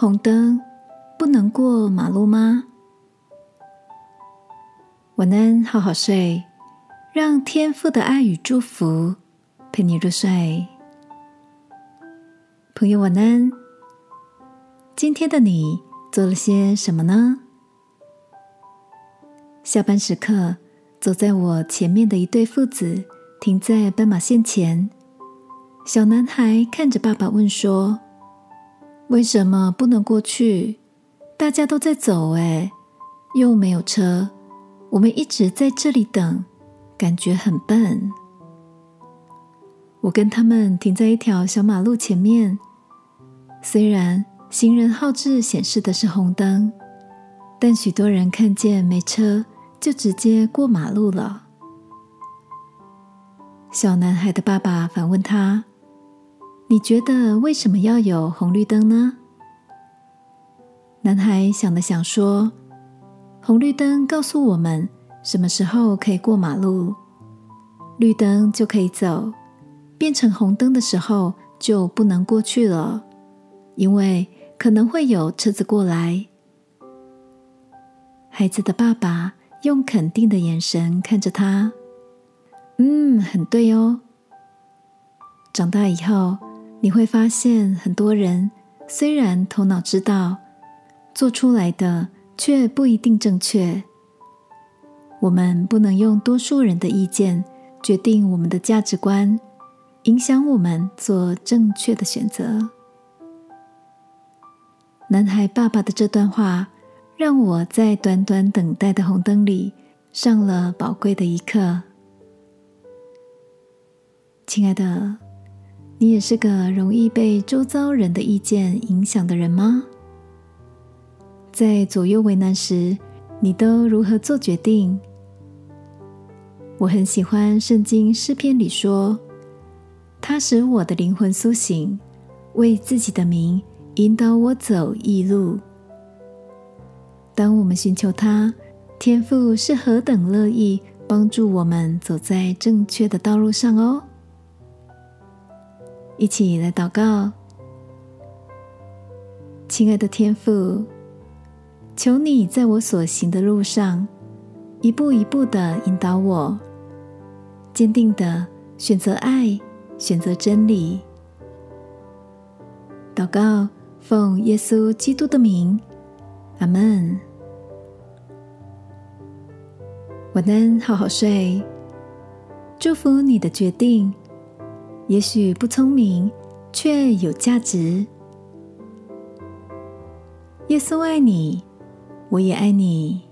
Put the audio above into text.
红灯不能过马路吗？晚安，好好睡，让天父的爱与祝福陪你入睡。朋友，晚安。今天的你做了些什么呢？下班时刻，走在我前面的一对父子停在斑马线前。小男孩看着爸爸问说：“为什么不能过去？大家都在走，哎，又没有车，我们一直在这里等，感觉很笨。”我跟他们停在一条小马路前面，虽然行人号志显示的是红灯，但许多人看见没车。就直接过马路了。小男孩的爸爸反问他：“你觉得为什么要有红绿灯呢？”男孩想了想说：“红绿灯告诉我们什么时候可以过马路，绿灯就可以走；变成红灯的时候就不能过去了，因为可能会有车子过来。”孩子的爸爸。用肯定的眼神看着他，嗯，很对哦。长大以后，你会发现，很多人虽然头脑知道，做出来的却不一定正确。我们不能用多数人的意见决定我们的价值观，影响我们做正确的选择。男孩爸爸的这段话。让我在短短等待的红灯里上了宝贵的一课。亲爱的，你也是个容易被周遭人的意见影响的人吗？在左右为难时，你都如何做决定？我很喜欢圣经诗篇里说：“他使我的灵魂苏醒，为自己的名引导我走义路。”当我们寻求他，天父是何等乐意帮助我们走在正确的道路上哦！一起来祷告，亲爱的天父，求你在我所行的路上，一步一步的引导我，坚定的选择爱，选择真理。祷告，奉耶稣基督的名，阿门。晚安，好好睡。祝福你的决定，也许不聪明，却有价值。耶稣爱你，我也爱你。